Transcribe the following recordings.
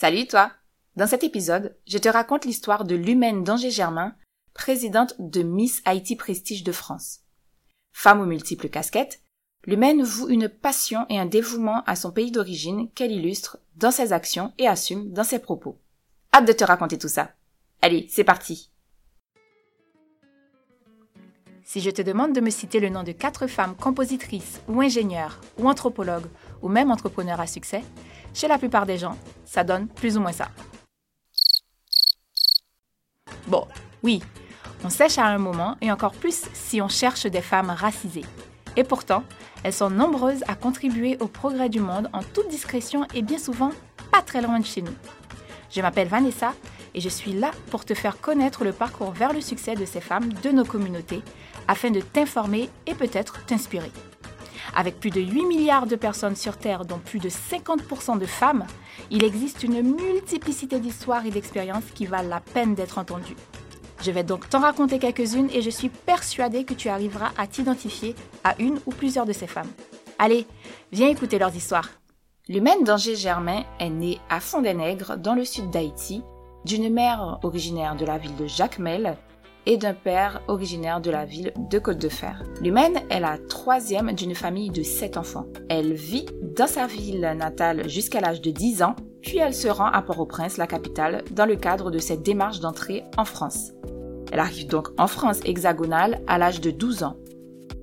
Salut toi Dans cet épisode, je te raconte l'histoire de l'humaine d'Angers Germain, présidente de Miss Haïti Prestige de France. Femme aux multiples casquettes, l'humaine voue une passion et un dévouement à son pays d'origine qu'elle illustre dans ses actions et assume dans ses propos. Hâte de te raconter tout ça. Allez, c'est parti Si je te demande de me citer le nom de quatre femmes compositrices ou ingénieures ou anthropologues ou même entrepreneurs à succès, chez la plupart des gens, ça donne plus ou moins ça. Bon, oui, on sèche à un moment et encore plus si on cherche des femmes racisées. Et pourtant, elles sont nombreuses à contribuer au progrès du monde en toute discrétion et bien souvent pas très loin de chez nous. Je m'appelle Vanessa et je suis là pour te faire connaître le parcours vers le succès de ces femmes de nos communautés afin de t'informer et peut-être t'inspirer. Avec plus de 8 milliards de personnes sur Terre, dont plus de 50% de femmes, il existe une multiplicité d'histoires et d'expériences qui valent la peine d'être entendues. Je vais donc t'en raconter quelques-unes et je suis persuadée que tu arriveras à t'identifier à une ou plusieurs de ces femmes. Allez, viens écouter leurs histoires. L'humaine d'Angers Germain est née à Fond-des-Nègres, dans le sud d'Haïti, d'une mère originaire de la ville de Jacmel et d'un père originaire de la ville de Côte-de-Fer. L'humaine est la troisième d'une famille de sept enfants. Elle vit dans sa ville natale jusqu'à l'âge de 10 ans, puis elle se rend à Port-au-Prince, la capitale, dans le cadre de cette démarche d'entrée en France. Elle arrive donc en France hexagonale à l'âge de 12 ans.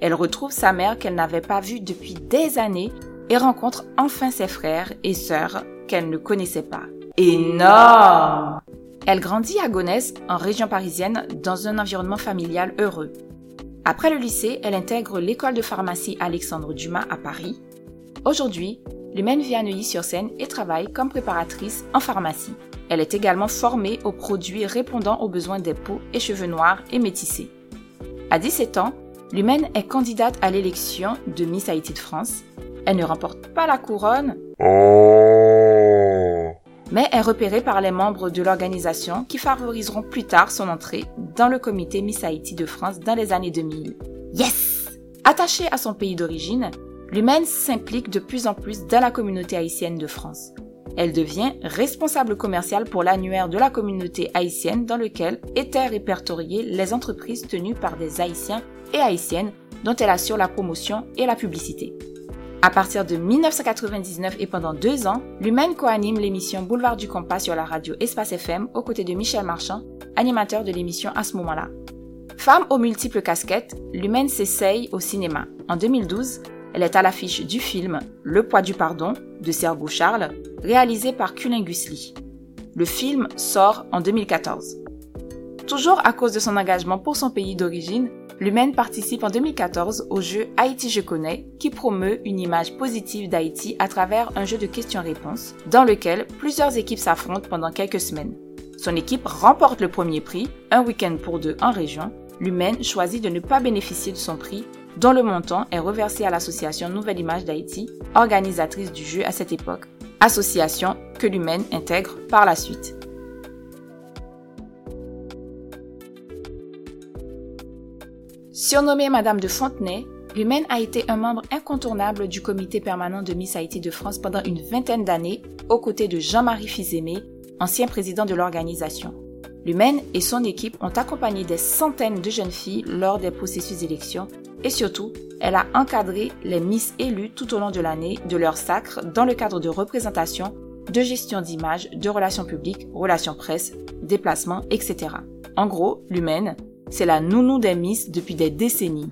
Elle retrouve sa mère qu'elle n'avait pas vue depuis des années et rencontre enfin ses frères et sœurs qu'elle ne connaissait pas. Énorme elle grandit à Gonesse, en région parisienne, dans un environnement familial heureux. Après le lycée, elle intègre l'école de pharmacie Alexandre Dumas à Paris. Aujourd'hui, l'humaine vit à Neuilly-sur-Seine et travaille comme préparatrice en pharmacie. Elle est également formée aux produits répondant aux besoins des peaux et cheveux noirs et métissés. À 17 ans, l'humaine est candidate à l'élection de Miss Haïti de France. Elle ne remporte pas la couronne. Oh mais est repérée par les membres de l'organisation qui favoriseront plus tard son entrée dans le comité Miss Haïti de France dans les années 2000. Yes! Attachée à son pays d'origine, l'humaine s'implique de plus en plus dans la communauté haïtienne de France. Elle devient responsable commerciale pour l'annuaire de la communauté haïtienne dans lequel étaient répertoriées les entreprises tenues par des Haïtiens et Haïtiennes dont elle assure la promotion et la publicité. À partir de 1999 et pendant deux ans, l'Humaine co-anime l'émission Boulevard du Compas sur la radio Espace FM aux côtés de Michel Marchand, animateur de l'émission à ce moment-là. Femme aux multiples casquettes, l'Humaine s'essaye au cinéma. En 2012, elle est à l'affiche du film Le poids du pardon de Serge Charles, réalisé par Culin Gusli. Le film sort en 2014. Toujours à cause de son engagement pour son pays d'origine, L'Humaine participe en 2014 au jeu Haïti Je connais, qui promeut une image positive d'Haïti à travers un jeu de questions-réponses, dans lequel plusieurs équipes s'affrontent pendant quelques semaines. Son équipe remporte le premier prix, un week-end pour deux en région. L'Humaine choisit de ne pas bénéficier de son prix, dont le montant est reversé à l'association Nouvelle Image d'Haïti, organisatrice du jeu à cette époque, association que l'Humaine intègre par la suite. Surnommée Madame de Fontenay, l'humaine a été un membre incontournable du comité permanent de Miss Haïti de France pendant une vingtaine d'années, aux côtés de Jean-Marie Fizemé, ancien président de l'organisation. L'humaine et son équipe ont accompagné des centaines de jeunes filles lors des processus d'élection et surtout, elle a encadré les Miss élues tout au long de l'année de leur sacre dans le cadre de représentation, de gestion d'image, de relations publiques, relations presse, déplacements, etc. En gros, l'humaine, c'est la nounou des Miss depuis des décennies.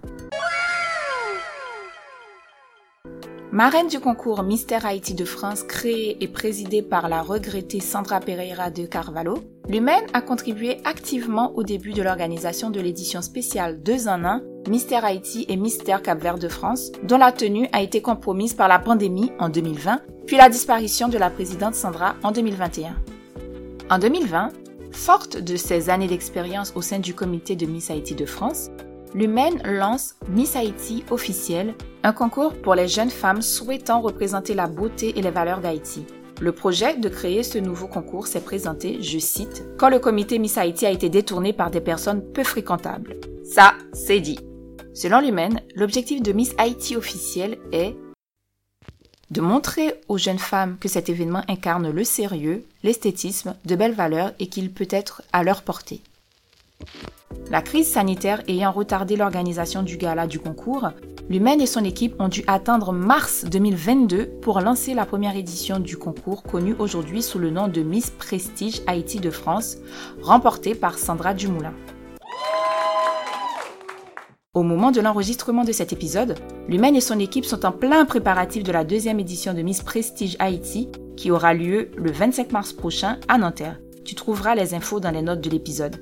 Marraine du concours Mystère Haïti de France créé et présidé par la regrettée Sandra Pereira de Carvalho, l'Humaine a contribué activement au début de l'organisation de l'édition spéciale 2 en 1 Mystère Haïti et Mystère Cap-Vert de France, dont la tenue a été compromise par la pandémie en 2020, puis la disparition de la présidente Sandra en 2021. En 2020, Forte de ses années d'expérience au sein du comité de Miss Haïti de France, l'Humaine lance Miss Haïti officiel, un concours pour les jeunes femmes souhaitant représenter la beauté et les valeurs d'Haïti. Le projet de créer ce nouveau concours s'est présenté, je cite, quand le comité Miss Haïti a été détourné par des personnes peu fréquentables. Ça, c'est dit. Selon l'Humaine, l'objectif de Miss Haïti officiel est de montrer aux jeunes femmes que cet événement incarne le sérieux, l'esthétisme, de belles valeurs et qu'il peut être à leur portée. La crise sanitaire ayant retardé l'organisation du gala du concours, Lumen et son équipe ont dû attendre mars 2022 pour lancer la première édition du concours connu aujourd'hui sous le nom de Miss Prestige Haïti de France, remportée par Sandra Dumoulin. Au moment de l'enregistrement de cet épisode, Lumen et son équipe sont en plein préparatif de la deuxième édition de Miss Prestige Haïti qui aura lieu le 25 mars prochain à Nanterre. Tu trouveras les infos dans les notes de l'épisode.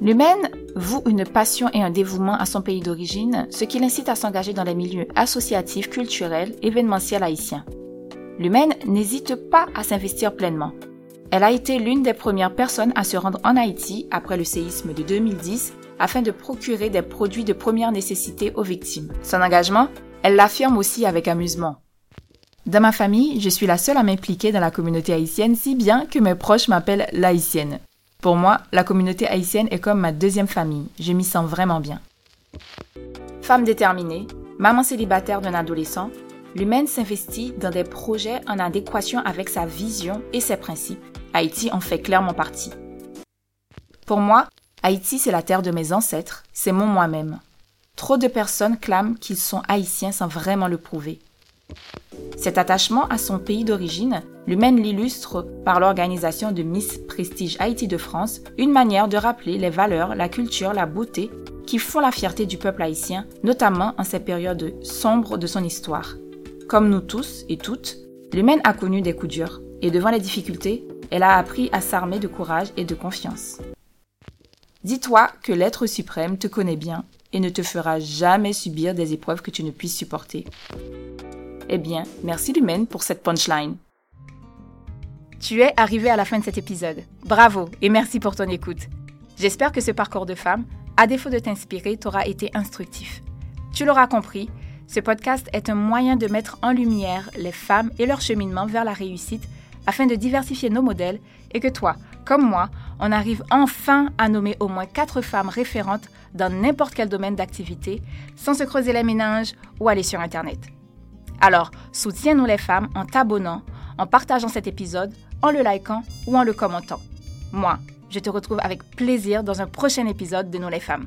L'humaine voue une passion et un dévouement à son pays d'origine, ce qui l'incite à s'engager dans les milieux associatifs, culturels, événementiels haïtiens. L'humaine n'hésite pas à s'investir pleinement. Elle a été l'une des premières personnes à se rendre en Haïti après le séisme de 2010 afin de procurer des produits de première nécessité aux victimes. Son engagement, elle l'affirme aussi avec amusement. Dans ma famille, je suis la seule à m'impliquer dans la communauté haïtienne si bien que mes proches m'appellent l'haïtienne. Pour moi, la communauté haïtienne est comme ma deuxième famille. Je m'y sens vraiment bien. Femme déterminée, maman célibataire d'un adolescent, l'humaine s'investit dans des projets en adéquation avec sa vision et ses principes. Haïti en fait clairement partie. Pour moi, Haïti, c'est la terre de mes ancêtres, c'est mon moi-même. Trop de personnes clament qu'ils sont haïtiens sans vraiment le prouver. Cet attachement à son pays d'origine, lui-même l'illustre par l'organisation de Miss Prestige Haïti de France, une manière de rappeler les valeurs, la culture, la beauté qui font la fierté du peuple haïtien, notamment en ces périodes sombres de son histoire. Comme nous tous et toutes, l'humaine a connu des coups durs, et devant les difficultés, elle a appris à s'armer de courage et de confiance. Dis-toi que l'être suprême te connaît bien et ne te fera jamais subir des épreuves que tu ne puisses supporter. Eh bien, merci Lumen pour cette punchline. Tu es arrivé à la fin de cet épisode. Bravo et merci pour ton écoute. J'espère que ce parcours de femme, à défaut de t'inspirer, t'aura été instructif. Tu l'auras compris, ce podcast est un moyen de mettre en lumière les femmes et leur cheminement vers la réussite afin de diversifier nos modèles et que toi, comme moi, on arrive enfin à nommer au moins quatre femmes référentes dans n'importe quel domaine d'activité sans se creuser les méninges ou aller sur Internet. Alors, soutiens-nous les femmes en t'abonnant, en partageant cet épisode, en le likant ou en le commentant. Moi, je te retrouve avec plaisir dans un prochain épisode de Nous les femmes.